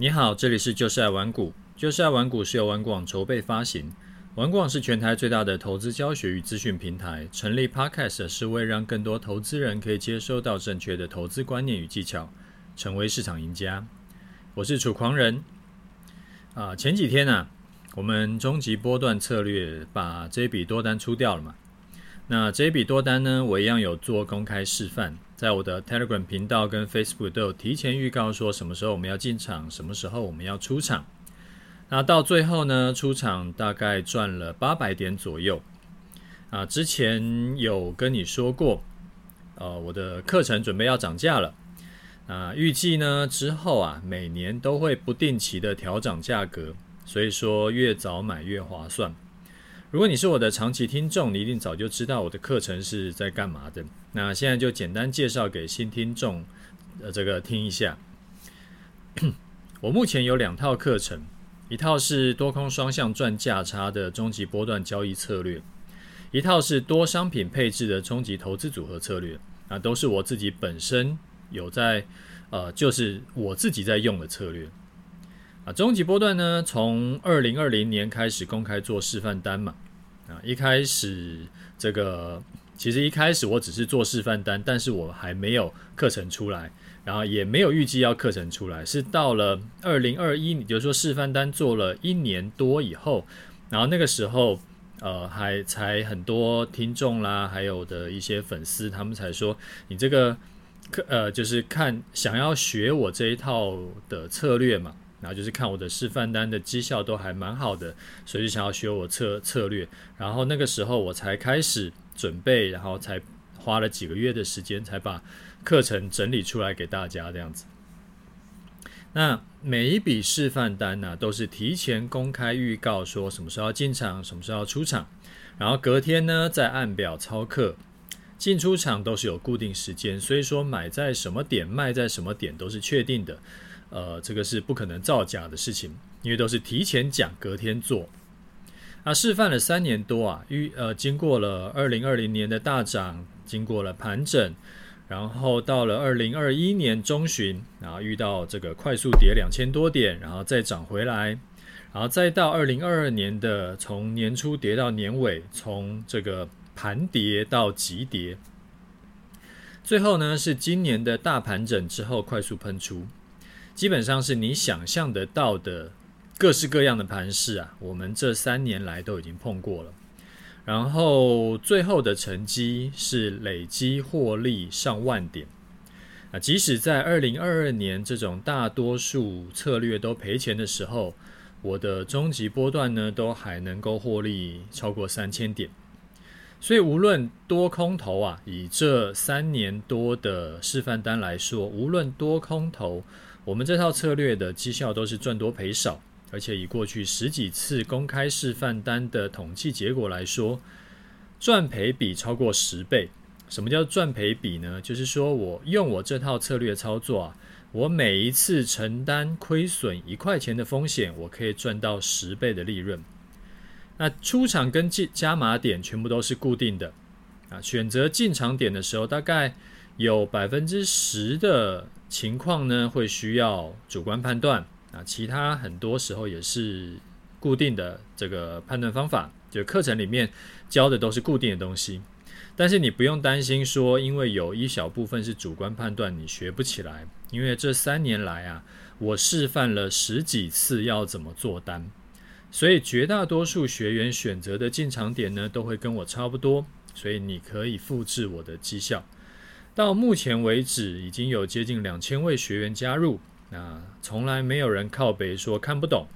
你好，这里是就是爱玩股。就是爱玩股是由玩广筹备发行，玩广是全台最大的投资教学与资讯平台。成立 Podcast 是为让更多投资人可以接收到正确的投资观念与技巧，成为市场赢家。我是楚狂人。啊，前几天呢、啊，我们终极波段策略把这笔多单出掉了嘛？那这一笔多单呢，我一样有做公开示范。在我的 Telegram 频道跟 Facebook 都有提前预告，说什么时候我们要进场，什么时候我们要出场。那到最后呢，出场大概赚了八百点左右。啊，之前有跟你说过，呃，我的课程准备要涨价了。啊，预计呢之后啊，每年都会不定期的调涨价格，所以说越早买越划算。如果你是我的长期听众，你一定早就知道我的课程是在干嘛的。那现在就简单介绍给新听众，呃，这个听一下。我目前有两套课程，一套是多空双向赚价差的终极波段交易策略，一套是多商品配置的终极投资组合策略。啊，都是我自己本身有在，呃，就是我自己在用的策略。啊，终极波段呢，从二零二零年开始公开做示范单嘛。啊，一开始这个其实一开始我只是做示范单，但是我还没有课程出来，然后也没有预计要课程出来，是到了二零二一，也就说示范单做了一年多以后，然后那个时候呃还才很多听众啦，还有的一些粉丝，他们才说你这个课呃就是看想要学我这一套的策略嘛。然后就是看我的示范单的绩效都还蛮好的，所以就想要学我策策略。然后那个时候我才开始准备，然后才花了几个月的时间才把课程整理出来给大家这样子。那每一笔示范单呢，都是提前公开预告说什么时候要进场，什么时候要出场，然后隔天呢再按表操课，进出场都是有固定时间，所以说买在什么点，卖在什么点都是确定的。呃，这个是不可能造假的事情，因为都是提前讲，隔天做。啊，示范了三年多啊，遇呃，经过了二零二零年的大涨，经过了盘整，然后到了二零二一年中旬，然后遇到这个快速跌两千多点，然后再涨回来，然后再到二零二二年的从年初跌到年尾，从这个盘跌到急跌，最后呢是今年的大盘整之后快速喷出。基本上是你想象得到的各式各样的盘势啊，我们这三年来都已经碰过了。然后最后的成绩是累积获利上万点啊，即使在二零二二年这种大多数策略都赔钱的时候，我的终极波段呢都还能够获利超过三千点。所以无论多空头啊，以这三年多的示范单来说，无论多空头。我们这套策略的绩效都是赚多赔少，而且以过去十几次公开示范单的统计结果来说，赚赔比超过十倍。什么叫赚赔比呢？就是说我用我这套策略操作啊，我每一次承担亏损一块钱的风险，我可以赚到十倍的利润。那出场跟进加码点全部都是固定的啊，选择进场点的时候，大概有百分之十的。情况呢，会需要主观判断啊，其他很多时候也是固定的这个判断方法，就课程里面教的都是固定的东西，但是你不用担心说，因为有一小部分是主观判断，你学不起来，因为这三年来啊，我示范了十几次要怎么做单，所以绝大多数学员选择的进场点呢，都会跟我差不多，所以你可以复制我的绩效。到目前为止，已经有接近两千位学员加入，那从来没有人靠北说看不懂。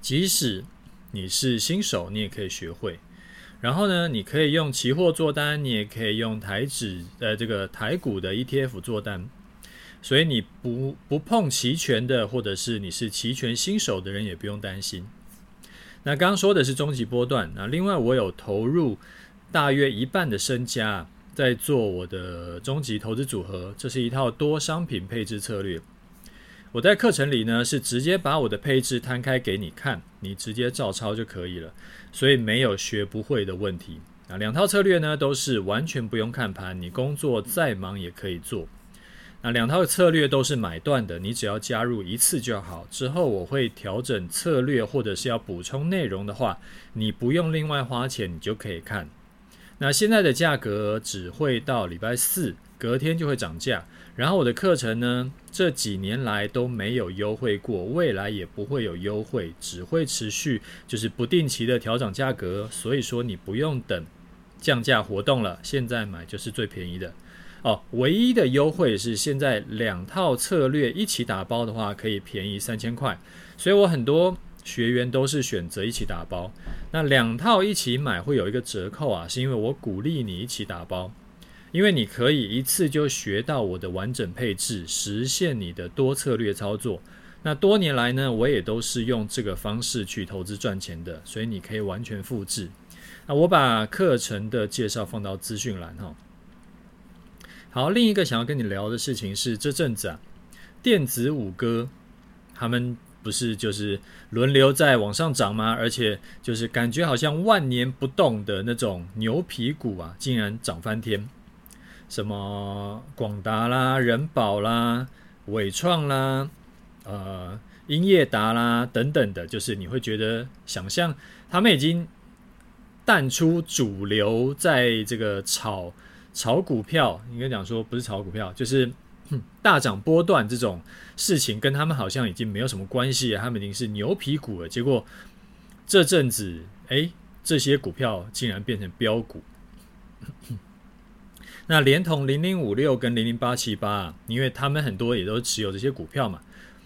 即使你是新手，你也可以学会。然后呢，你可以用期货做单，你也可以用台指呃这个台股的 ETF 做单。所以你不不碰期权的，或者是你是期权新手的人，也不用担心。那刚刚说的是终极波段，那另外我有投入大约一半的身家。在做我的终极投资组合，这是一套多商品配置策略。我在课程里呢，是直接把我的配置摊开给你看，你直接照抄就可以了，所以没有学不会的问题。啊，两套策略呢，都是完全不用看盘，你工作再忙也可以做。那两套策略都是买断的，你只要加入一次就好。之后我会调整策略，或者是要补充内容的话，你不用另外花钱，你就可以看。那现在的价格只会到礼拜四，隔天就会涨价。然后我的课程呢，这几年来都没有优惠过，未来也不会有优惠，只会持续就是不定期的调整价格。所以说你不用等降价活动了，现在买就是最便宜的哦。唯一的优惠是现在两套策略一起打包的话，可以便宜三千块。所以我很多学员都是选择一起打包。那两套一起买会有一个折扣啊，是因为我鼓励你一起打包。因为你可以一次就学到我的完整配置，实现你的多策略操作。那多年来呢，我也都是用这个方式去投资赚钱的，所以你可以完全复制。那我把课程的介绍放到资讯栏哈。好，另一个想要跟你聊的事情是，这阵子啊，电子五哥他们不是就是轮流在往上涨吗？而且就是感觉好像万年不动的那种牛皮股啊，竟然涨翻天。什么广达啦、人保啦、伟创啦、呃、英业达啦等等的，就是你会觉得想象他们已经淡出主流，在这个炒炒股票，应该讲说不是炒股票，就是大涨波段这种事情，跟他们好像已经没有什么关系，他们已经是牛皮股了。结果这阵子，哎，这些股票竟然变成标股。那连同零零五六跟零零八七八，因为他们很多也都持有这些股票嘛，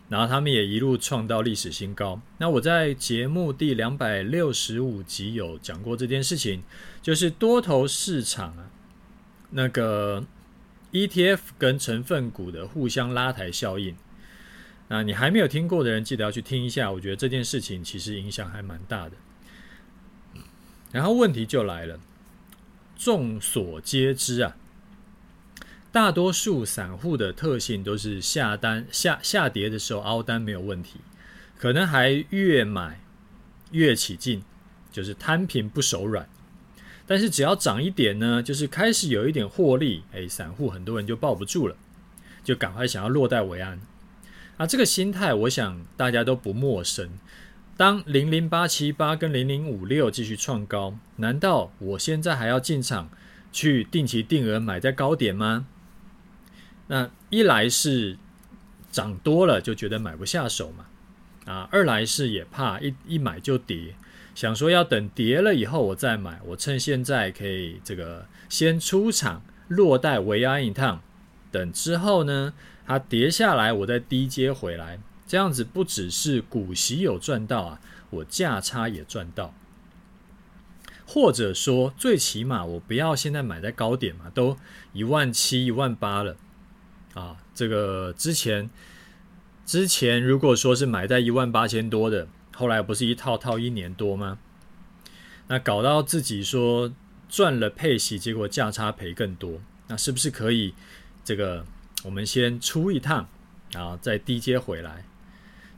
然后他们也一路创到历史新高。那我在节目第两百六十五集有讲过这件事情，就是多头市场啊，那个 ETF 跟成分股的互相拉抬效应。那你还没有听过的人，记得要去听一下。我觉得这件事情其实影响还蛮大的。然后问题就来了，众所皆知啊。大多数散户的特性都是下单下下跌的时候凹单没有问题，可能还越买越起劲，就是摊平不手软。但是只要涨一点呢，就是开始有一点获利，哎，散户很多人就抱不住了，就赶快想要落袋为安。啊，这个心态我想大家都不陌生。当零零八七八跟零零五六继续创高，难道我现在还要进场去定期定额买在高点吗？那一来是涨多了就觉得买不下手嘛，啊，二来是也怕一一买就跌，想说要等跌了以后我再买，我趁现在可以这个先出场落袋为安一趟，等之后呢它跌下来我再低接回来，这样子不只是股息有赚到啊，我价差也赚到，或者说最起码我不要现在买在高点嘛，都一万七一万八了。啊，这个之前之前如果说是买在一万八千多的，后来不是一套套一年多吗？那搞到自己说赚了配息，结果价差赔更多，那是不是可以这个我们先出一趟，然后再低接回来？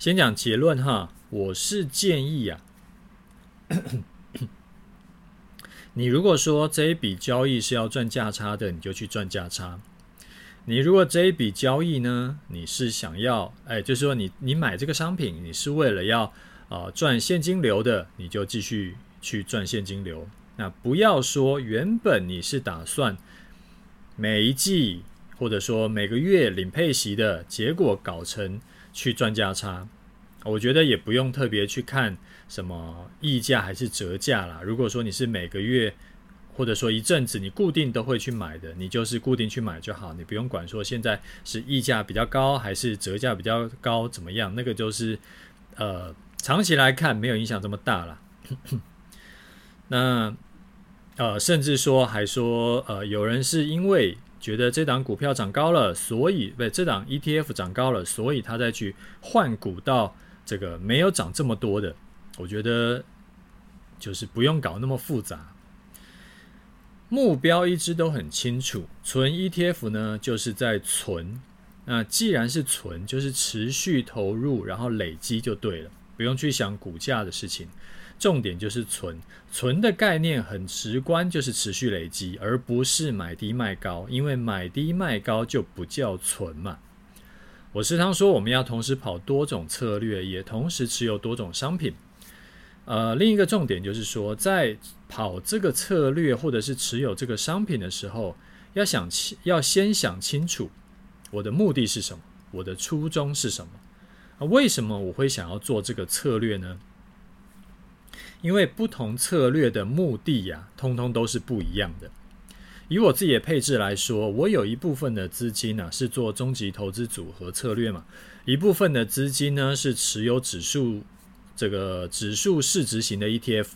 先讲结论哈，我是建议啊，你如果说这一笔交易是要赚价差的，你就去赚价差。你如果这一笔交易呢，你是想要，哎，就是说你你买这个商品，你是为了要啊、赚现金流的，你就继续去赚现金流。那不要说原本你是打算每一季或者说每个月领配息的，结果搞成去赚价差，我觉得也不用特别去看什么溢价还是折价啦。如果说你是每个月。或者说一阵子你固定都会去买的，你就是固定去买就好，你不用管说现在是溢价比较高还是折价比较高怎么样，那个就是呃长期来看没有影响这么大了。那呃甚至说还说呃有人是因为觉得这档股票涨高了，所以不这档 ETF 涨高了，所以他再去换股到这个没有涨这么多的，我觉得就是不用搞那么复杂。目标一直都很清楚，存 ETF 呢，就是在存。那既然是存，就是持续投入，然后累积就对了，不用去想股价的事情。重点就是存，存的概念很直观，就是持续累积，而不是买低卖高，因为买低卖高就不叫存嘛。我时常说，我们要同时跑多种策略，也同时持有多种商品。呃，另一个重点就是说，在跑这个策略或者是持有这个商品的时候，要想清，要先想清楚我的目的是什么，我的初衷是什么。为什么我会想要做这个策略呢？因为不同策略的目的呀，通通都是不一样的。以我自己的配置来说，我有一部分的资金呢是做终极投资组合策略嘛，一部分的资金呢是持有指数这个指数市值型的 ETF，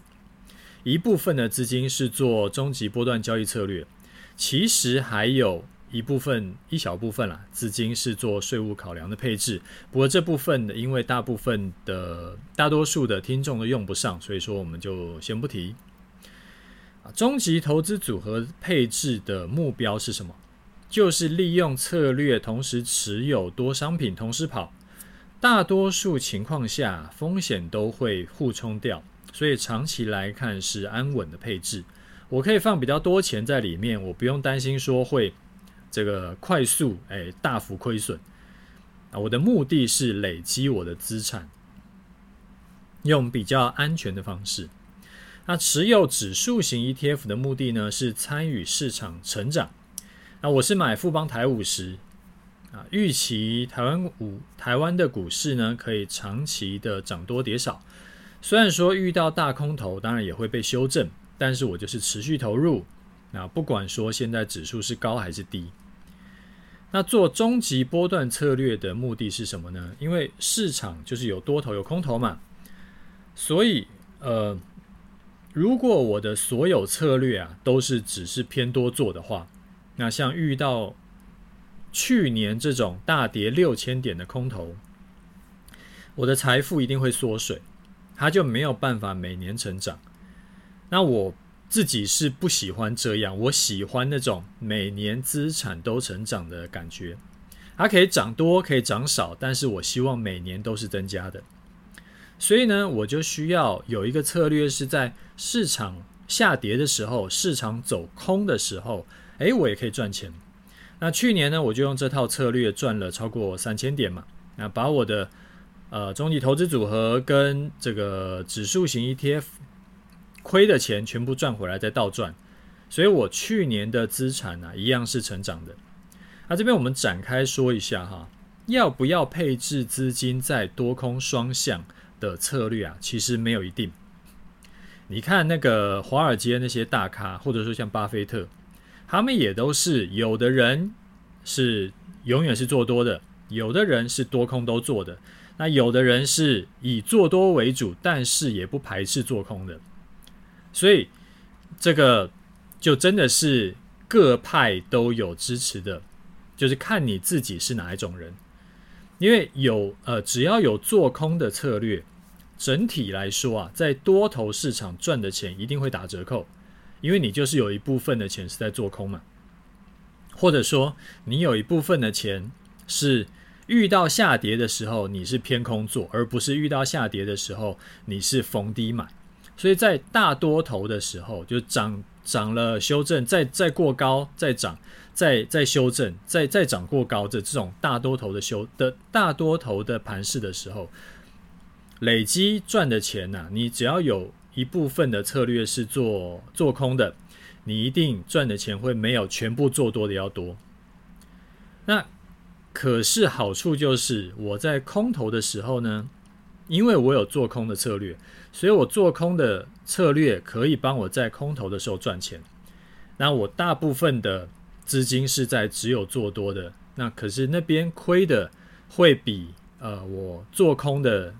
一部分的资金是做终极波段交易策略，其实还有。一部分一小部分啦，资金是做税务考量的配置。不过这部分呢，因为大部分的大多数的听众都用不上，所以说我们就先不提。啊，终极投资组合配置的目标是什么？就是利用策略同时持有多商品同时跑。大多数情况下风险都会互冲掉，所以长期来看是安稳的配置。我可以放比较多钱在里面，我不用担心说会。这个快速哎大幅亏损啊！我的目的是累积我的资产，用比较安全的方式。那持有指数型 ETF 的目的呢，是参与市场成长。那我是买富邦台五十啊，预期台湾五台湾的股市呢，可以长期的涨多跌少。虽然说遇到大空头，当然也会被修正，但是我就是持续投入。那不管说现在指数是高还是低。那做终极波段策略的目的是什么呢？因为市场就是有多头有空头嘛，所以呃，如果我的所有策略啊都是只是偏多做的话，那像遇到去年这种大跌六千点的空头，我的财富一定会缩水，它就没有办法每年成长。那我。自己是不喜欢这样，我喜欢那种每年资产都成长的感觉。它可以涨多，可以涨少，但是我希望每年都是增加的。所以呢，我就需要有一个策略，是在市场下跌的时候，市场走空的时候，诶，我也可以赚钱。那去年呢，我就用这套策略赚了超过三千点嘛。那把我的呃中级投资组合跟这个指数型 ETF。亏的钱全部赚回来再倒赚，所以我去年的资产呢、一样是成长的。那这边我们展开说一下哈，要不要配置资金在多空双向的策略啊？其实没有一定。你看那个华尔街那些大咖，或者说像巴菲特，他们也都是有的人是永远是做多的，有的人是多空都做的，那有的人是以做多为主，但是也不排斥做空的。所以，这个就真的是各派都有支持的，就是看你自己是哪一种人。因为有呃，只要有做空的策略，整体来说啊，在多头市场赚的钱一定会打折扣，因为你就是有一部分的钱是在做空嘛，或者说你有一部分的钱是遇到下跌的时候你是偏空做，而不是遇到下跌的时候你是逢低买。所以在大多头的时候，就涨涨了修正，再再过高再涨，再再修正，再再涨过高的这种大多头的修的大多头的盘势的时候，累积赚的钱呐、你只要有一部分的策略是做做空的，你一定赚的钱会没有全部做多的要多。那可是好处就是我在空头的时候呢，因为我有做空的策略。所以我做空的策略可以帮我在空头的时候赚钱。那我大部分的资金是在只有做多的，那可是那边亏的会比呃我做空的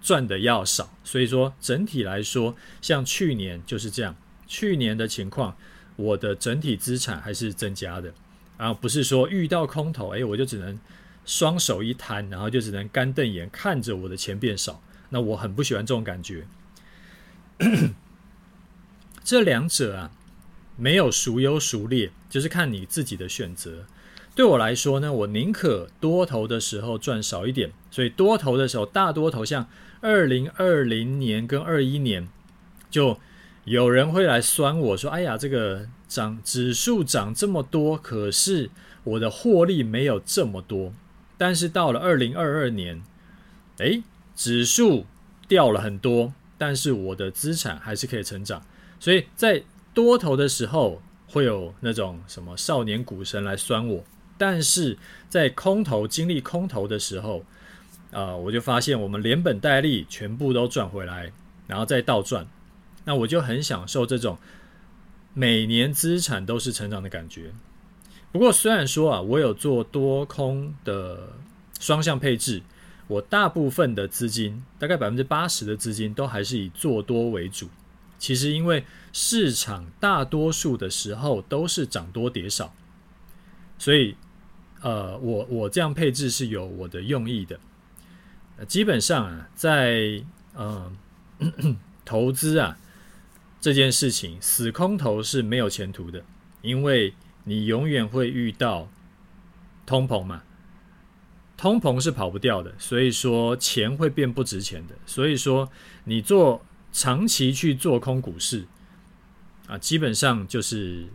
赚的要少。所以说整体来说，像去年就是这样，去年的情况，我的整体资产还是增加的，然后不是说遇到空头，哎，我就只能双手一摊，然后就只能干瞪眼看着我的钱变少。那我很不喜欢这种感觉，这两者啊，没有孰优孰劣，就是看你自己的选择。对我来说呢，我宁可多头的时候赚少一点，所以多头的时候，大多头像二零二零年跟二一年就有人会来酸我说：“哎呀，这个涨指数涨这么多，可是我的获利没有这么多。”但是到了二零二二年，诶，指数掉了很多，但是我的资产还是可以成长。所以在多头的时候，会有那种什么少年股神来酸我，但是在空头经历空头的时候，啊、呃，我就发现我们连本带利全部都赚回来，然后再倒赚，那我就很享受这种每年资产都是成长的感觉。不过虽然说啊，我有做多空的双向配置，我大部分的资金，大概百分之八十的资金都还是以做多为主。其实，因为市场大多数的时候都是涨多跌少，所以，呃，我我这样配置是有我的用意的。基本上啊，在呃 投资啊这件事情，死空头是没有前途的，因为你永远会遇到通膨嘛，通膨是跑不掉的，所以说钱会变不值钱的，所以说你做。长期去做空股市啊，基本上就是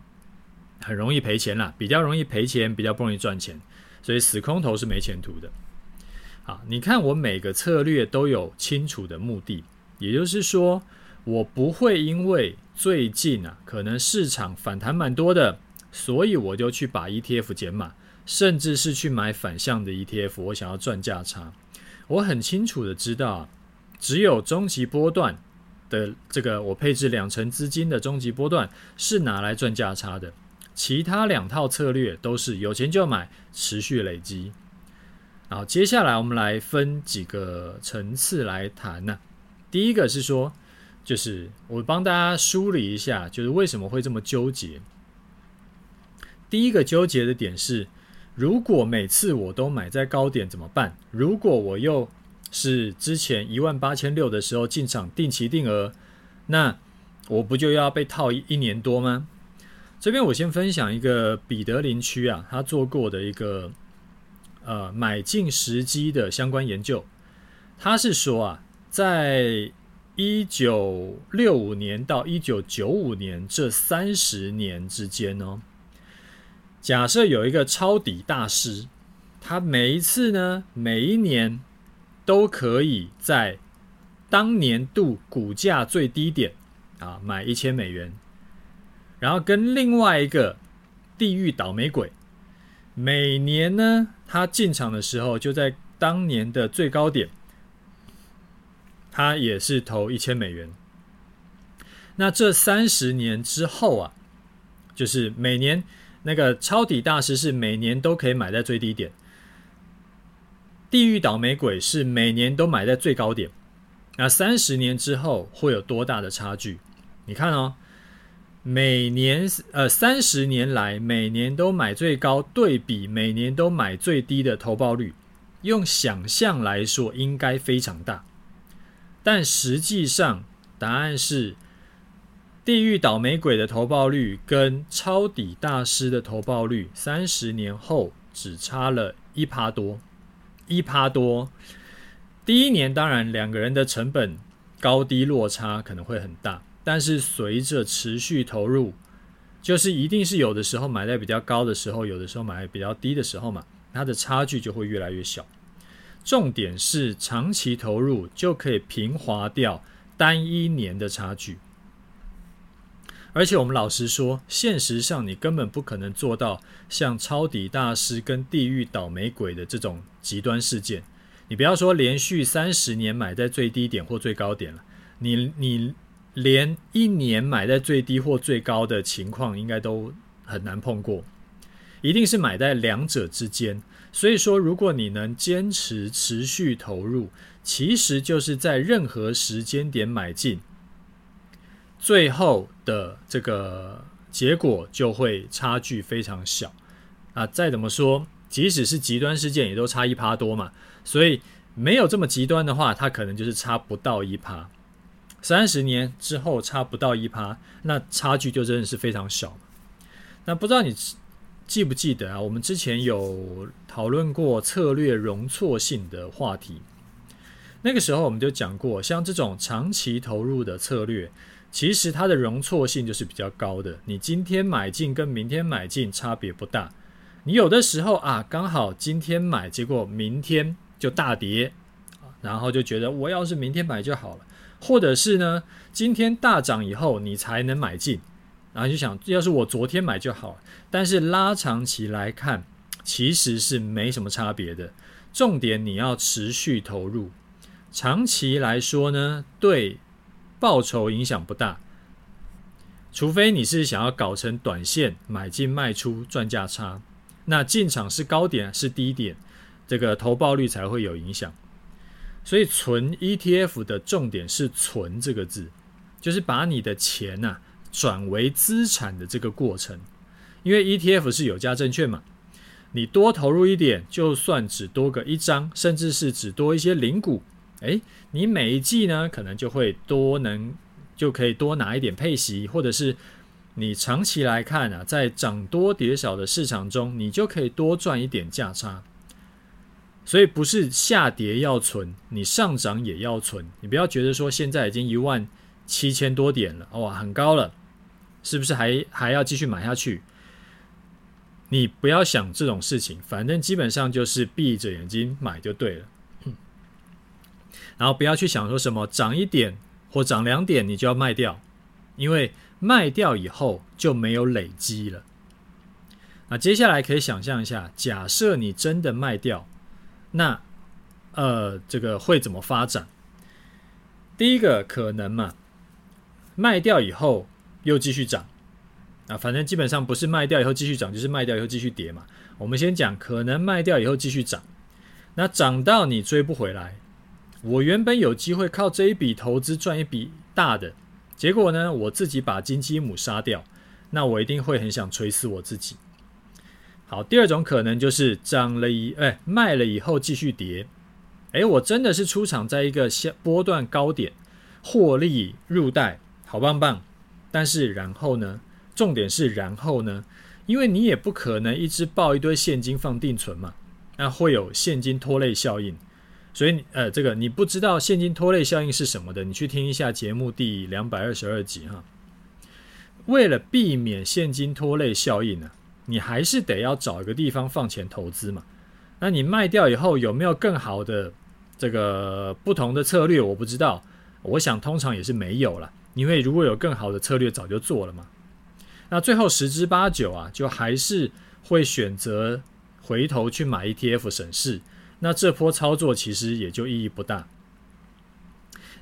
很容易赔钱啦，比较容易赔钱，比较不容易赚钱，所以死空头是没前途的。啊，你看我每个策略都有清楚的目的，也就是说，我不会因为最近啊可能市场反弹蛮多的，所以我就去把 ETF 减码，甚至是去买反向的 ETF，我想要赚价差。我很清楚的知道，只有终极波段。的这个我配置两成资金的终极波段是拿来赚价差的，其他两套策略都是有钱就买，持续累积。好，接下来我们来分几个层次来谈呢、第一个是说，就是我帮大家梳理一下，就是为什么会这么纠结。第一个纠结的点是，如果每次我都买在高点怎么办？如果我又是之前一万八千六的时候进场定期定额，那我不就要被套一年多吗？这边我先分享一个彼得林区啊，他做过的一个呃买进时机的相关研究。他是说啊，在一九六五年到一九九五年这三十年之间哦，假设有一个抄底大师，他每一次呢，每一年。都可以在当年度股价最低点啊买一千美元，然后跟另外一个地狱倒霉鬼，每年呢他进场的时候就在当年的最高点，他也是投一千美元。那这三十年之后啊，就是每年那个抄底大师是每年都可以买在最低点。地狱倒霉鬼是每年都买在最高点，那三十年之后会有多大的差距？你看哦，每年呃三十年来每年都买最高，对比每年都买最低的投报率，用想象来说应该非常大，但实际上答案是地狱倒霉鬼的投报率跟抄底大师的投报率，三十年后只差了一趴多。一趴多，第一年当然两个人的成本高低落差可能会很大，但是随着持续投入，就是一定是有的时候买在比较高的时候，有的时候买在比较低的时候嘛，它的差距就会越来越小。重点是长期投入就可以平滑掉单一年的差距。而且我们老实说，现实上你根本不可能做到像抄底大师跟地狱倒霉鬼的这种极端事件。你不要说连续三十年买在最低点或最高点了，你你连一年买在最低或最高的情况，应该都很难碰过。一定是买在两者之间。所以说，如果你能坚持持续投入，其实就是在任何时间点买进。最后的这个结果就会差距非常小啊！再怎么说，即使是极端事件，也都差一趴多嘛。所以没有这么极端的话，它可能就是差不到一趴。三十年之后差不到一趴，那差距就真的是非常小。那不知道你记不记得啊？我们之前有讨论过策略容错性的话题。那个时候我们就讲过，像这种长期投入的策略。其实它的容错性就是比较高的。你今天买进跟明天买进差别不大。你有的时候啊，刚好今天买，结果明天就大跌，然后就觉得我要是明天买就好了。或者是呢，今天大涨以后你才能买进，然后就想要是我昨天买就好了。但是拉长期来看，其实是没什么差别的。重点你要持续投入，长期来说呢，对报酬影响不大。除非你是想要搞成短线买进卖出赚价差，那进场是高点是低点，这个投报率才会有影响。所以存 ETF 的重点是“存”这个字，就是把你的钱呐、啊、转为资产的这个过程。因为 ETF 是有价证券嘛，你多投入一点，就算只多个一张，甚至是只多一些零股，诶，你每一季呢可能就会多能就可以多拿一点配息，或者是你长期来看啊，在涨多跌少的市场中，你就可以多赚一点价差。所以不是下跌要存，你上涨也要存。你不要觉得说现在已经一万七千多点了，哇，很高了，是不是还还要继续买下去？你不要想这种事情，反正基本上就是闭着眼睛买就对了。然后不要去想说什么涨一点或涨两点你就要卖掉，因为卖掉以后就没有累积了。那接下来可以想象一下，假设你真的卖掉。那，呃，这个会怎么发展？第一个可能嘛，卖掉以后又继续涨，啊，反正基本上不是卖掉以后继续涨，就是卖掉以后继续跌嘛。我们先讲可能卖掉以后继续涨，那涨到你追不回来。我原本有机会靠这一笔投资赚一笔大的，结果呢，我自己把金鸡母杀掉，那我一定会很想锤死我自己。好，第二种可能就是涨了以，哎，卖了以后继续跌，哎，我真的是出场在一个波段高点，获利入袋，好棒棒。但是然后呢？重点是然后呢？因为你也不可能一直抱一堆现金放定存嘛，那会有现金拖累效应。所以，呃，这个你不知道现金拖累效应是什么的，你去听一下节目第两百二十二集哈。为了避免现金拖累效应呢、你还是得要找一个地方放钱投资嘛？那你卖掉以后有没有更好的这个不同的策略？我不知道，我想通常也是没有了。因为如果有更好的策略，早就做了嘛。那最后十之八九啊，就还是会选择回头去买 ETF 省事。那这波操作其实也就意义不大。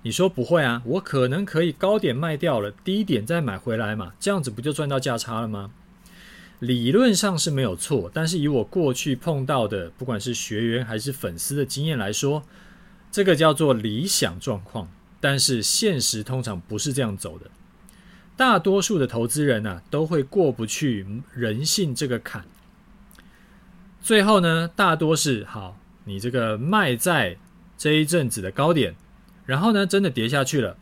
你说不会啊？我可能可以高点卖掉了，低点再买回来嘛？这样子不就赚到价差了吗？理论上是没有错，但是以我过去碰到的，不管是学员还是粉丝的经验来说，这个叫做理想状况。但是现实通常不是这样走的。大多数的投资人呢、啊，都会过不去人性这个坎。最后呢，大多是好，你这个卖在这一阵子的高点，然后呢，真的跌下去了。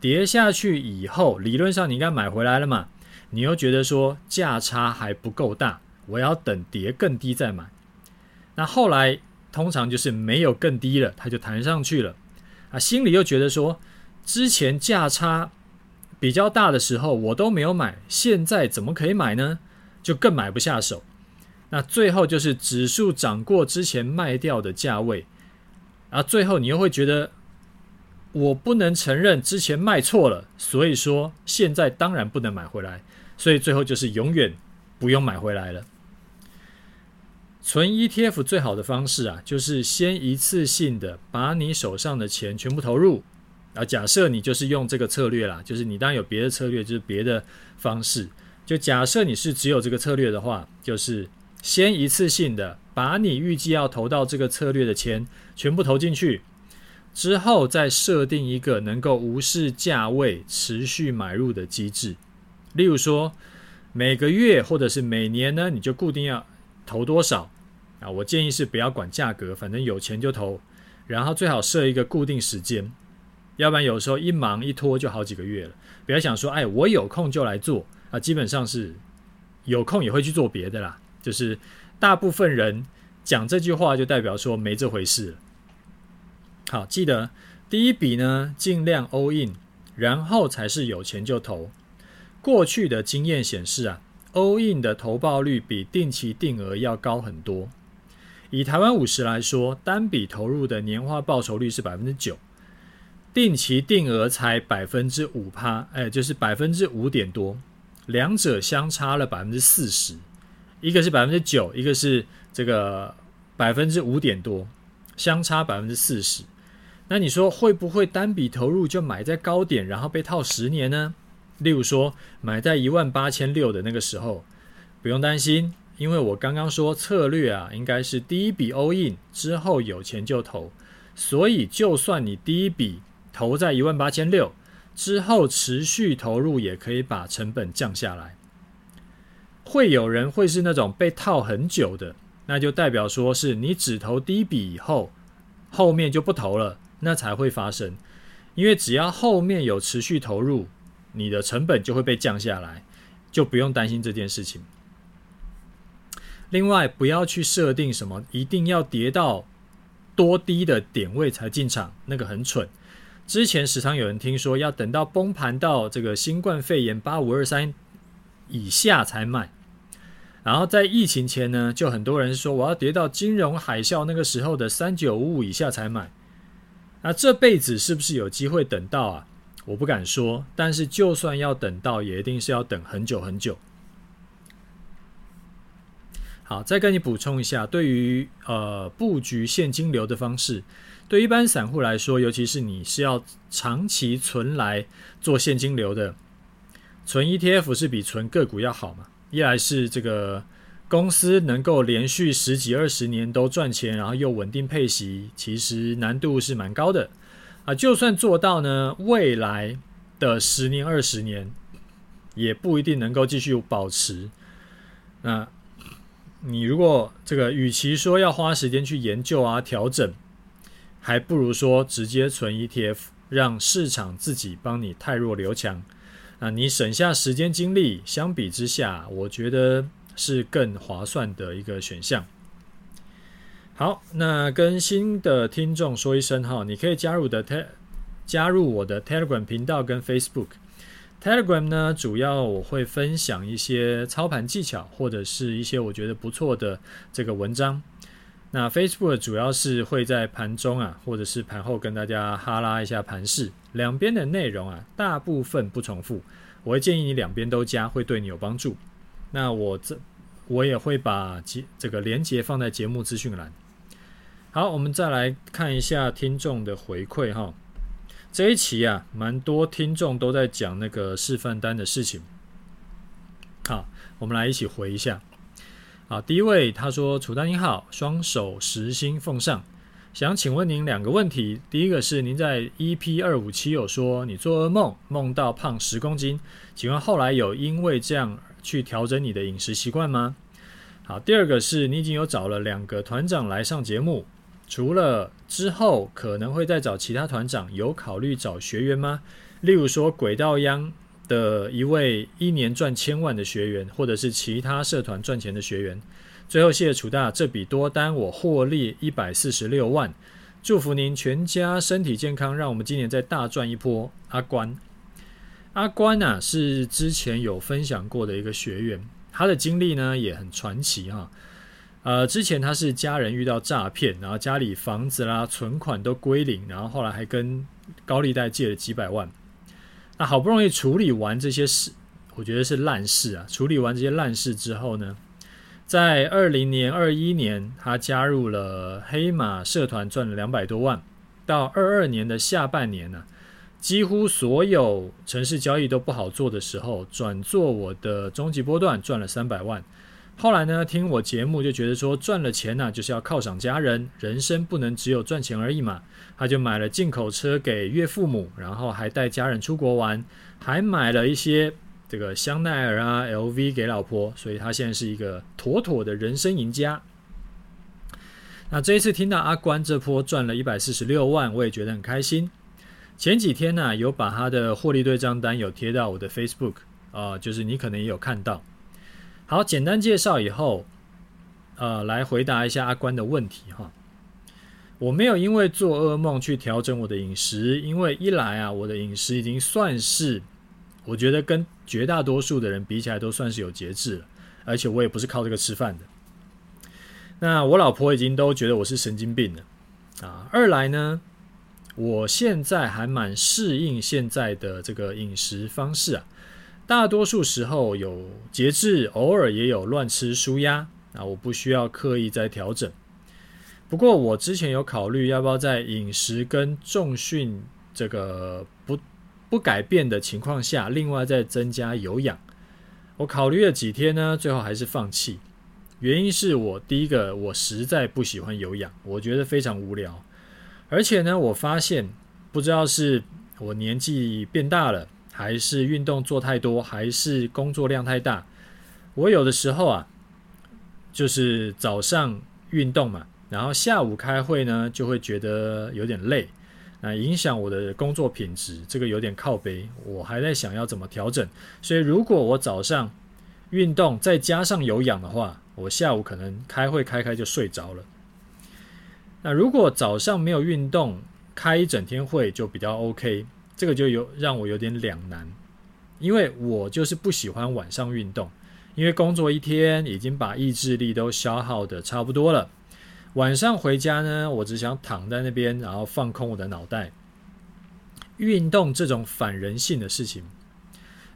跌下去以后，理论上你应该买回来了嘛？你又觉得说价差还不够大，我要等跌更低再买。那后来通常就是没有更低了，它就弹上去了。啊，心里又觉得说之前价差比较大的时候我都没有买，现在怎么可以买呢？就更买不下手。那最后就是指数涨过之前卖掉的价位，啊，最后你又会觉得我不能承认之前卖错了，所以说现在当然不能买回来。所以最后就是永远不用买回来了。存 ETF 最好的方式啊，就是先一次性的把你手上的钱全部投入。啊，假设你就是用这个策略啦，就是你当然有别的策略，就是别的方式。就假设你是只有这个策略的话，就是先一次性的把你预计要投到这个策略的钱全部投进去，之后再设定一个能够无视价位持续买入的机制。例如说，每个月或者是每年呢，你就固定要投多少啊？我建议是不要管价格，反正有钱就投，然后最好设一个固定时间，要不然有时候一忙一拖就好几个月了。不要想说，哎，我有空就来做啊，基本上是有空也会去做别的啦。就是大部分人讲这句话，就代表说没这回事。好，记得第一笔呢，尽量 all in。然后才是有钱就投。过去的经验显示啊，all in 的投报率比定期定额要高很多。以台湾五十来说，单笔投入的年化报酬率是百分之九，定期定额才百分之五趴，哎，就是百分之五点多，两者相差了百分之四十，一个是百分之九，一个是这个百分之五点多，相差百分之四十。那你说会不会单笔投入就买在高点，然后被套十年呢？例如说买在一万八千六的那个时候，不用担心。因为我刚刚说策略啊，应该是第一笔 all in 之后有钱就投，所以就算你第一笔投在一万八千六之后持续投入，也可以把成本降下来。会有人会是那种被套很久的，那就代表说是你只投第一笔以后，后面就不投了，那才会发生。因为只要后面有持续投入，你的成本就会被降下来，就不用担心这件事情。另外，不要去设定什么一定要跌到多低的点位才进场，那个很蠢。之前时常有人听说要等到崩盘到这个新冠肺炎八五二三以下才买，然后在疫情前呢，就很多人说我要跌到金融海啸那个时候的三九五五以下才买。那这辈子是不是有机会等到啊？我不敢说，但是就算要等到，也一定是要等很久很久。好，再跟你补充一下，对于呃布局现金流的方式，对一般散户来说，尤其是你是要长期存来做现金流的，存 ETF 是比存个股要好嘛。一来是这个公司能够连续十几二十年都赚钱，然后又稳定配息，其实难度是蛮高的啊。就算做到呢，未来的十年二十年也不一定能够继续保持。那你如果这个，与其说要花时间去研究啊调整，还不如说直接存 ETF，让市场自己帮你汰弱留强。啊，你省下时间精力，相比之下，我觉得是更划算的一个选项。好，那跟新的听众说一声哈，你可以加入的 Te 加入我的 Telegram 频道跟 Facebook。Telegram 呢，主要我会分享一些操盘技巧，或者是一些我觉得不错的这个文章。那 Facebook 主要是会在盘中啊，或者是盘后跟大家哈拉一下盘势，两边的内容啊，大部分不重复。我会建议你两边都加，会对你有帮助。那我这我也会把节这个连接放在节目资讯栏。好，我们再来看一下听众的回馈哈。这一期啊，蛮多听众都在讲那个示范单的事情。好，我们来一起回一下。好，第一位他说：“楚丹，你好，双手实心奉上，想请问您两个问题。第一个是您在 EP 二五七有说你做噩梦，梦到胖十公斤，请问后来有因为这样去调整你的饮食习惯吗？好，第二个是你已经有找了两个团长来上节目。”除了之后可能会再找其他团长，有考虑找学员吗？例如说轨道央的一位一年赚千万的学员，或者是其他社团赚钱的学员。最后谢谢楚大，这笔多单我获利一百四十六万，祝福您全家身体健康，让我们今年再大赚一波。阿关，阿关啊，是之前有分享过的一个学员，他的经历呢也很传奇哈。呃，之前他是家人遇到诈骗，然后家里房子啦、存款都归零，然后后来还跟高利贷借了几百万。那好不容易处理完这些事，我觉得是烂事啊。处理完这些烂事之后呢，在二零年、二一年，他加入了黑马社团，赚了两百多万。到二二年的下半年呢，几乎所有城市交易都不好做的时候，转做我的终极波段，赚了三百万。后来呢，听我节目就觉得说赚了钱呢、就是要犒赏家人，人生不能只有赚钱而已嘛。他就买了进口车给岳父母，然后还带家人出国玩，还买了一些这个香奈儿啊、LV 给老婆，所以他现在是一个妥妥的人生赢家。那这一次听到阿关这波赚了一百四十六万，我也觉得很开心。前几天呢、有把他的获利对账单有贴到我的 Facebook 啊、就是你可能也有看到。好，简单介绍以后，呃，来回答一下阿关的问题哈。我没有因为做噩梦去调整我的饮食，因为一来啊，我的饮食已经算是，我觉得跟绝大多数的人比起来都算是有节制了，而且我也不是靠这个吃饭的。那我老婆已经都觉得我是神经病了啊。二来呢，我现在还蛮适应现在的这个饮食方式啊，大多数时候有节制，偶尔也有乱吃舒压啊，我不需要刻意再调整。不过我之前有考虑要不要在饮食跟重训这个不不改变的情况下，另外再增加有氧。我考虑了几天呢，最后还是放弃。原因是我第一个，我实在不喜欢有氧，我觉得非常无聊。而且呢，我发现不知道是我年纪变大了，还是运动做太多，还是工作量太大，我有的时候啊，就是早上运动嘛。然后下午开会呢，就会觉得有点累，那影响我的工作品质，这个有点靠背。我还在想要怎么调整。所以如果我早上运动再加上有氧的话，我下午可能开会开开就睡着了。那如果早上没有运动，开一整天会就比较 OK。这个就有让我有点两难，因为我就是不喜欢晚上运动，因为工作一天已经把意志力都消耗的差不多了。晚上回家呢，我只想躺在那边，然后放空我的脑袋。运动这种反人性的事情，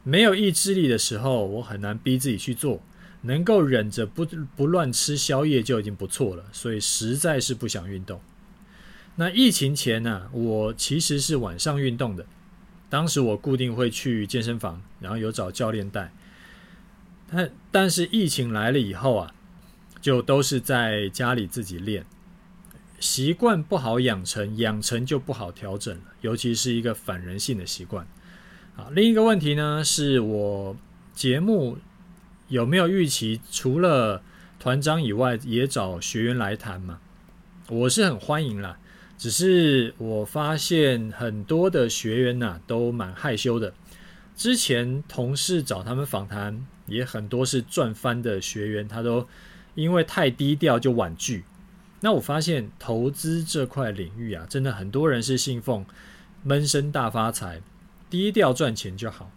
没有意志力的时候，我很难逼自己去做。能够忍着不不乱吃宵夜就已经不错了，所以实在是不想运动。那疫情前呢、我其实是晚上运动的。当时我固定会去健身房，然后有找教练带。但但是疫情来了以后啊。就都是在家里自己练，习惯不好养成，养成就不好调整了，尤其是一个反人性的习惯。好，另一个问题呢，是我节目有没有预期除了团长以外，也找学员来谈嘛？我是很欢迎啦，只是我发现很多的学员呐、都蛮害羞的。之前同事找他们访谈，也很多是赚翻的学员，他都。因为太低调就婉拒，那我发现投资这块领域啊，真的很多人是信奉闷声大发财，低调赚钱就好。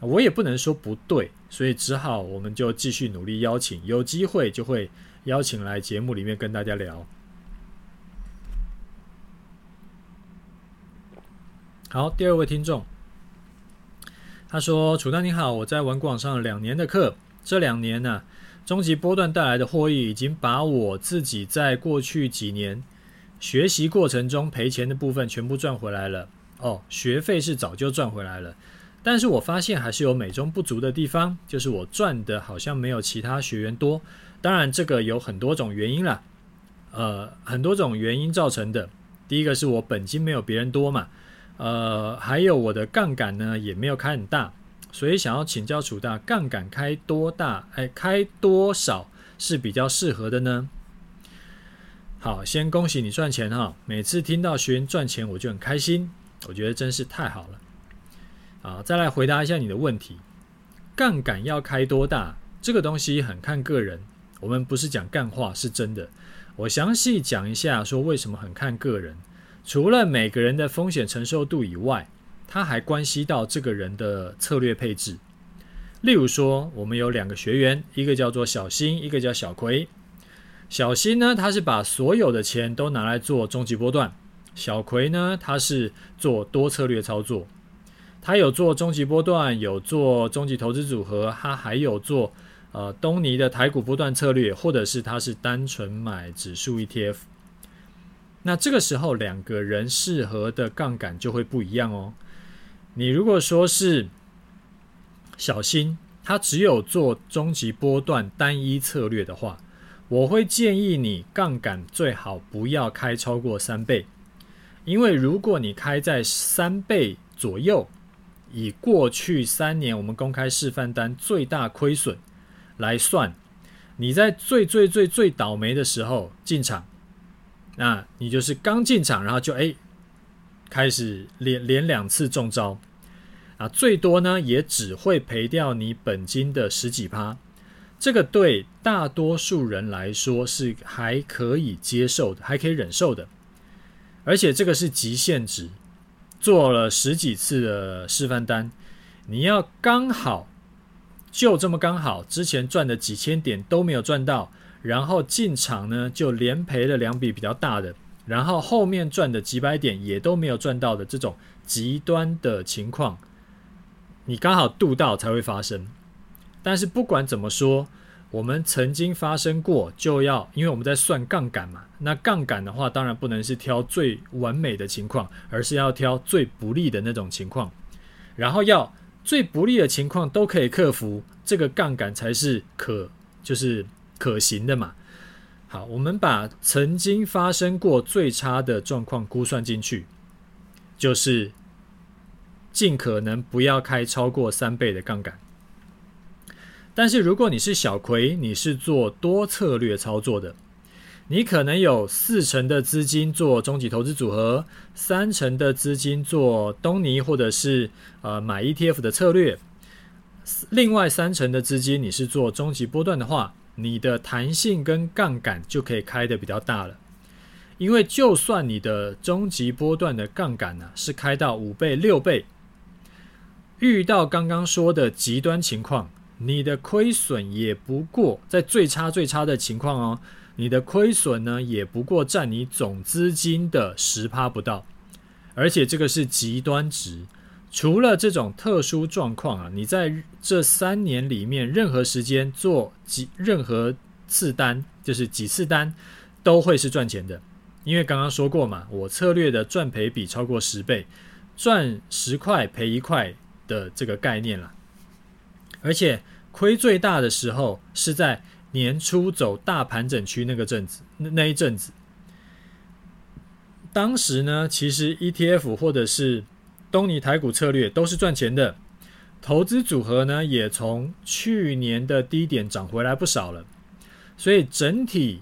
我也不能说不对，所以只好我们就继续努力邀请，有机会就会邀请来节目里面跟大家聊。好，第二位听众，他说：“楚丹你好，我在文广上了两年的课，这两年呢、”终极波段带来的获益，已经把我自己在过去几年学习过程中赔钱的部分全部赚回来了。哦，学费是早就赚回来了，但是我发现还是有美中不足的地方，就是我赚的好像没有其他学员多。当然，这个有很多种原因啦，呃，很多种原因造成的。第一个是我本金没有别人多嘛，呃，还有我的杠杆呢也没有开很大。所以想要请教楚大，杠杆开多大？哎，开多少是比较适合的呢？好，先恭喜你赚钱哈！每次听到学员赚钱，我就很开心，我觉得真是太好了。啊，再来回答一下你的问题，杠杆要开多大？这个东西很看个人，我们不是讲干话，是真的。我详细讲一下，说为什么很看个人。除了每个人的风险承受度以外，它还关系到这个人的策略配置。例如说，我们有两个学员，一个叫做小新，一个叫小葵。小新呢，他是把所有的钱都拿来做终极波段；小葵呢，他是做多策略操作。他有做终极波段，有做终极投资组合，他还有做呃东尼的台股波段策略，或者是他是单纯买指数 ETF。那这个时候，两个人适合的杠杆就会不一样哦。你如果说是小心，他只有做终极波段单一策略的话，我会建议你杠杆最好不要开超过三倍，因为如果你开在三倍左右，以过去三年我们公开示范单最大亏损来算，你在最最最最倒霉的时候进场，那你就是刚进场，然后就哎开始连连两次中招。啊，最多呢也只会赔掉你本金的十几趴，这个对大多数人来说是还可以接受的，还可以忍受的。而且这个是极限值，做了十几次的示范单，你要刚好就这么刚好，之前赚的几千点都没有赚到，然后进场呢就连赔了两笔比较大的，然后后面赚的几百点也都没有赚到的这种极端的情况，你刚好度到才会发生。但是不管怎么说，我们曾经发生过，就要因为我们在算杠杆嘛。那杠杆的话，当然不能是挑最完美的情况，而是要挑最不利的那种情况。然后要最不利的情况都可以克服，这个杠杆才是可就是可行的嘛。好，我们把曾经发生过最差的状况估算进去，就是尽可能不要开超过三倍的杠杆。但是如果你是小葵，你是做多策略操作的，你可能有四成的资金做终极投资组合，三成的资金做东尼或者是呃买 ETF 的策略，另外三成的资金你是做终极波段的话，你的弹性跟杠杆就可以开得比较大了。因为就算你的终极波段的杠杆呢是开到五倍六倍，遇到刚刚说的极端情况。你的亏损也不过在最差最差的情况哦，你的亏损呢也不过占你总资金的十趴不到，而且这个是极端值。除了这种特殊状况啊，你在这三年里面任何时间做几任何次单，就是几次单都会是赚钱的，因为刚刚说过嘛，我策略的赚赔比超过十倍，赚十块赔一块的这个概念啦。而且亏最大的时候是在年初走大盘整区那个阵子，那一阵子，当时呢，其实 ETF 或者是东尼台股策略都是赚钱的，投资组合呢也从去年的低点涨回来不少了，所以整体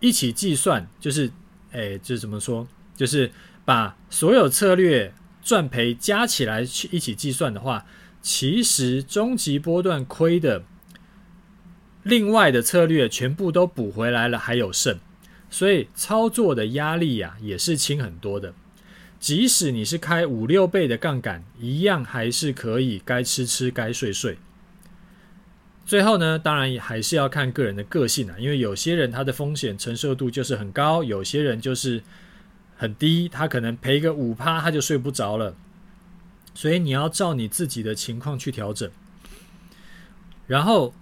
一起计算，就是，哎，这怎么说？就是把所有策略赚赔加起来去一起计算的话。其实终极波段亏的，另外的策略全部都补回来了，还有剩，所以操作的压力呀、也是轻很多的。即使你是开五六倍的杠杆，一样还是可以该吃吃该睡睡。最后呢，当然还是要看个人的个性啊，因为有些人他的风险承受度就是很高，有些人就是很低，他可能赔个五趴他就睡不着了。所以你要照你自己的情况去调整。然后，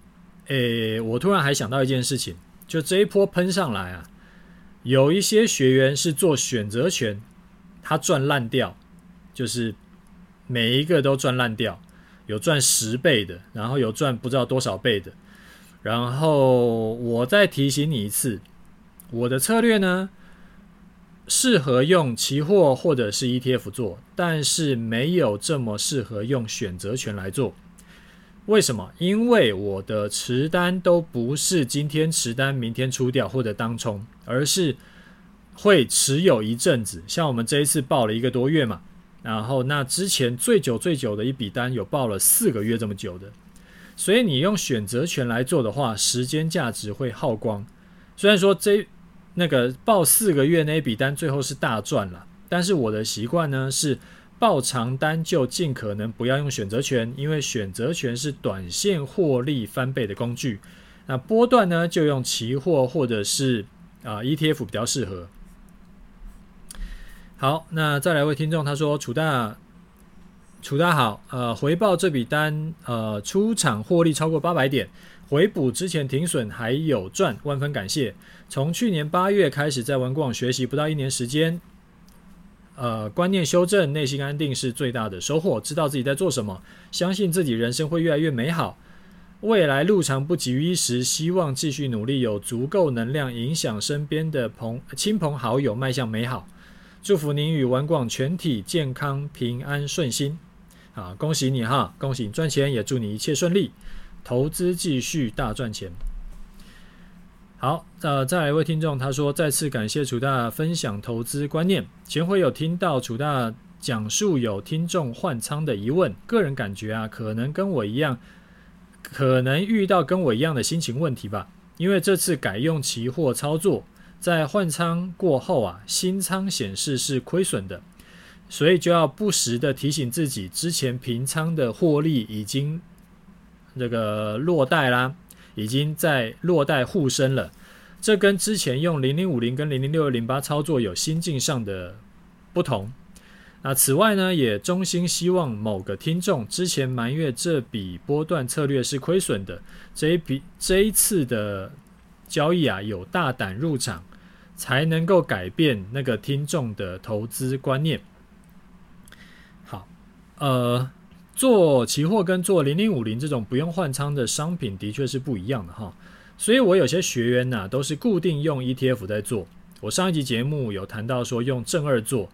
诶，我突然还想到一件事情，就这一波喷上来啊，有一些学员是做选择权，他赚烂掉，就是每一个都赚烂掉，有赚十倍的，然后有赚不知道多少倍的。然后我再提醒你一次，我的策略呢，适合用期货或者是 ETF 做，但是没有这么适合用选择权来做。为什么？因为我的持单都不是今天持单，明天出掉或者当冲，而是会持有一阵子。像我们这一次报了一个多月嘛，然后那之前最久最久的一笔单有报了四个月这么久的，所以你用选择权来做的话，时间价值会耗光。虽然说这。那个报四个月那笔单最后是大赚了，但是我的习惯呢是报长单就尽可能不要用选择权，因为选择权是短线获利翻倍的工具。那波段呢就用期货或者是啊 ETF 比较适合。好，那再来位听众他说楚大楚大好，呃回报这笔单呃出场获利超过八百点。回补之前停损还有赚，万分感谢。从去年八月开始在文广学习，不到一年时间，呃，观念修正，内心安定是最大的收获。知道自己在做什么，相信自己人生会越来越美好。未来路长不急于一时，希望继续努力，有足够能量影响身边的朋亲朋好友，迈向美好。祝福您与文广全体健康平安顺心。啊，恭喜你哈，恭喜你赚钱，也祝你一切顺利。投资继续大赚钱。好，呃，再来一位听众，他说再次感谢楚大分享投资观念。前回有听到楚大讲述有听众换仓的疑问，个人感觉啊，可能跟我一样，可能遇到跟我一样的心情问题吧。因为这次改用期货操作，在换仓过后啊，新仓显示是亏损的，所以就要不时的提醒自己，之前平仓的获利已经这个落袋啦，已经在落袋护身了。这跟之前用零零五零跟零零六二零八操作有心境上的不同。那此外呢，也衷心希望某个听众之前埋怨这笔波段策略是亏损的，这一笔这一次的交易啊，有大胆入场，才能够改变那个听众的投资观念。好，呃，做期货跟做零零五零这种不用换仓的商品，的确是不一样的哈。所以我有些学员呐、都是固定用 ETF 在做。我上一集节目有谈到说用正二做。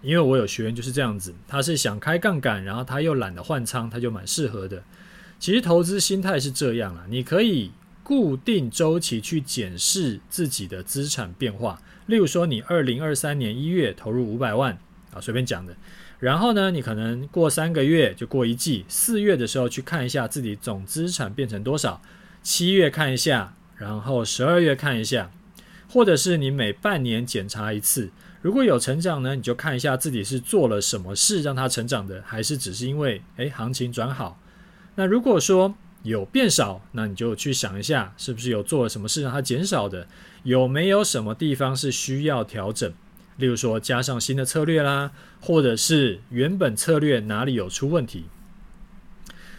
因为我有学员就是这样子，他是想开杠杆，然后他又懒得换仓，他就蛮适合的。其实投资心态是这样啦，你可以固定周期去检视自己的资产变化。例如说，你二零二三年一月投入五百万啊，随便讲的。然后呢，你可能过三个月就过一季，四月的时候去看一下自己总资产变成多少，七月看一下，然后十二月看一下，或者是你每半年检查一次。如果有成长呢，你就看一下自己是做了什么事让它成长的，还是只是因为诶行情转好？那如果说有变少，那你就去想一下，是不是有做了什么事让它减少的？有没有什么地方是需要调整？例如说加上新的策略啦，或者是原本策略哪里有出问题？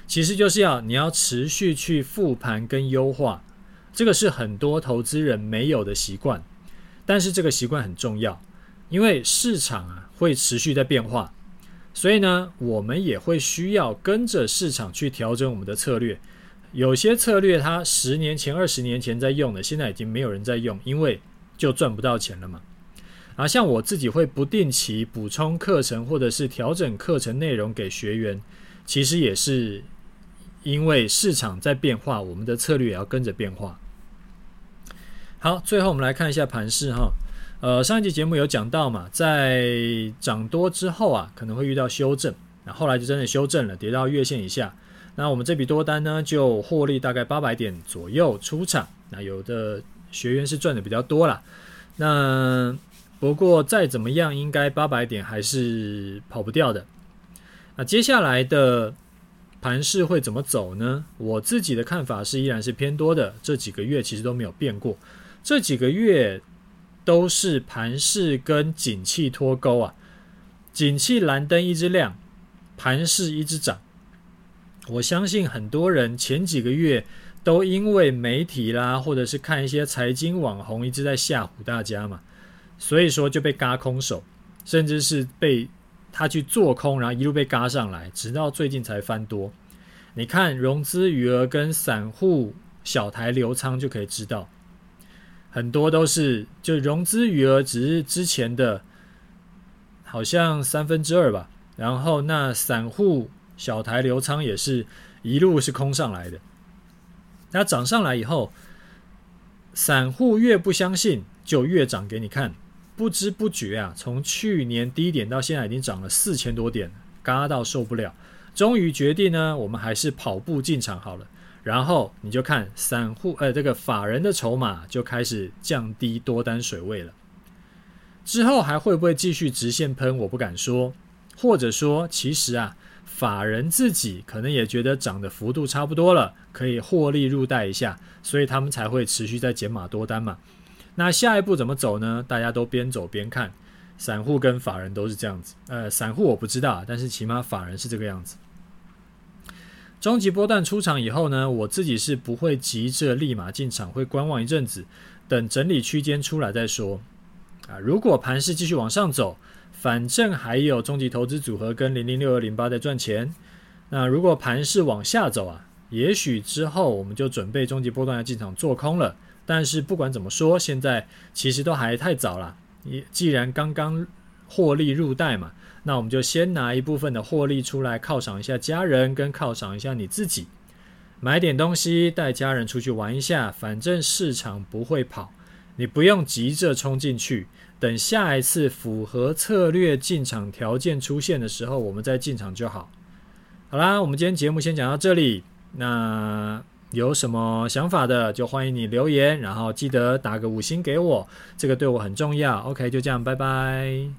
其实就是要你要持续去复盘跟优化，这个是很多投资人没有的习惯，但是这个习惯很重要。因为市场啊会持续在变化，所以呢，我们也会需要跟着市场去调整我们的策略。有些策略它十年前、二十年前在用的，现在已经没有人在用，因为就赚不到钱了嘛。啊，像我自己会不定期补充课程或者是调整课程内容给学员，其实也是因为市场在变化，我们的策略也要跟着变化。好，最后我们来看一下盘势哈。呃，上一集节目有讲到嘛，在涨多之后啊，可能会遇到修正，那后来就真的修正了，跌到月线以下。那我们这笔多单呢，就获利大概八百点左右出场。那有的学员是赚的比较多啦。那不过再怎么样，应该八百点还是跑不掉的。那接下来的盘势会怎么走呢？我自己的看法是依然是偏多的。这几个月其实都没有变过，这几个月。都是盘势跟景气脱钩啊，景气蓝灯一直亮，盘势一直涨。我相信很多人前几个月都因为媒体啦，或者是看一些财经网红一直在吓唬大家嘛，所以说就被嘎空手，甚至是被他去做空，然后一路被嘎上来，直到最近才翻多。你看融资余额跟散户小台流仓就可以知道。很多都是就融资余额只是之前的，好像三分之二吧。然后那散户小台流仓也是一路是空上来的。那涨上来以后，散户越不相信，就越涨给你看。不知不觉啊，从去年低点到现在已经涨了四千多点，嘎到受不了。终于决定呢，我们还是跑步进场好了。然后你就看散户，呃，这个法人的筹码就开始降低多单水位了。之后还会不会继续直线喷？我不敢说。或者说，其实啊，法人自己可能也觉得涨的幅度差不多了，可以获利入袋一下，所以他们才会持续在减码多单嘛。那下一步怎么走呢？大家都边走边看。散户跟法人都是这样子。呃，散户我不知道，但是起码法人是这个样子。终极波段出场以后呢，我自己是不会急着立马进场，会观望一阵子，等整理区间出来再说。啊，如果盘势继续往上走，反正还有终极投资组合跟零零六二零八在赚钱。那如果盘势往下走啊，也许之后我们就准备终极波段要进场做空了。但是不管怎么说，现在其实都还太早了。也既然刚刚获利入袋嘛。那我们就先拿一部分的获利出来犒赏一下家人，跟犒赏一下你自己，买点东西带家人出去玩一下。反正市场不会跑，你不用急着冲进去，等下一次符合策略进场条件出现的时候，我们再进场就好。好啦，我们今天节目先讲到这里。那有什么想法的，就欢迎你留言，然后记得打个五星给我，这个对我很重要。OK，就这样，拜拜。